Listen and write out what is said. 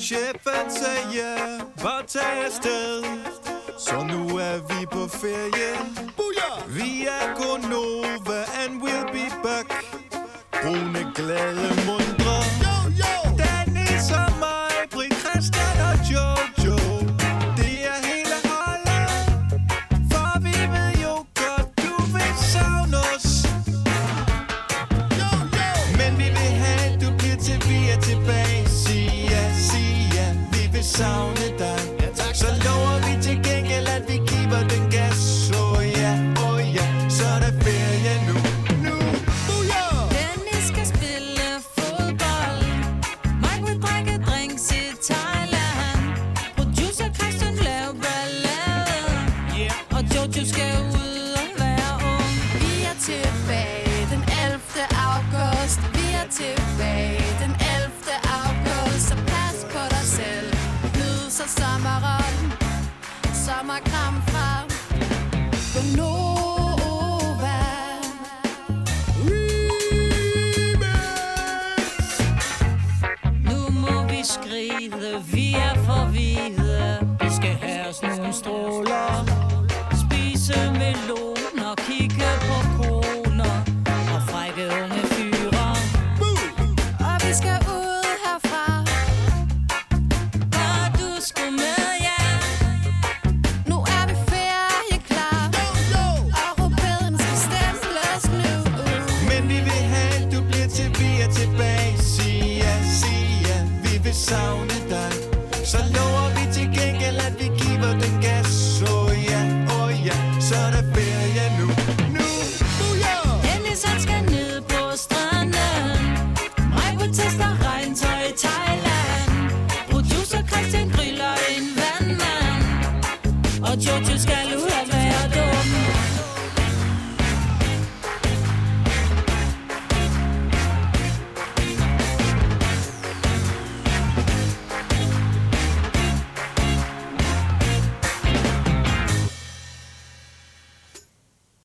Chefen sagde, bare tag afsted. Så nu er vi på ferie. Vi er Gonova and we'll be back. Brune, glade, vi vil sommeren. Sommerkram fra Gonova. Nu må vi skride, vi er for. Vi skal have os nogle stråler. Savne dig. Så lover vi til gengæld, at vi giver den gas. Så Oh ja, oh ja, så er der ferie nu. Nu, nu ja! Dennis han skal ned på stranden. Mig på tester regntøj i Thailand. Producer Christian griller en vandmand. Og Jojo skal ud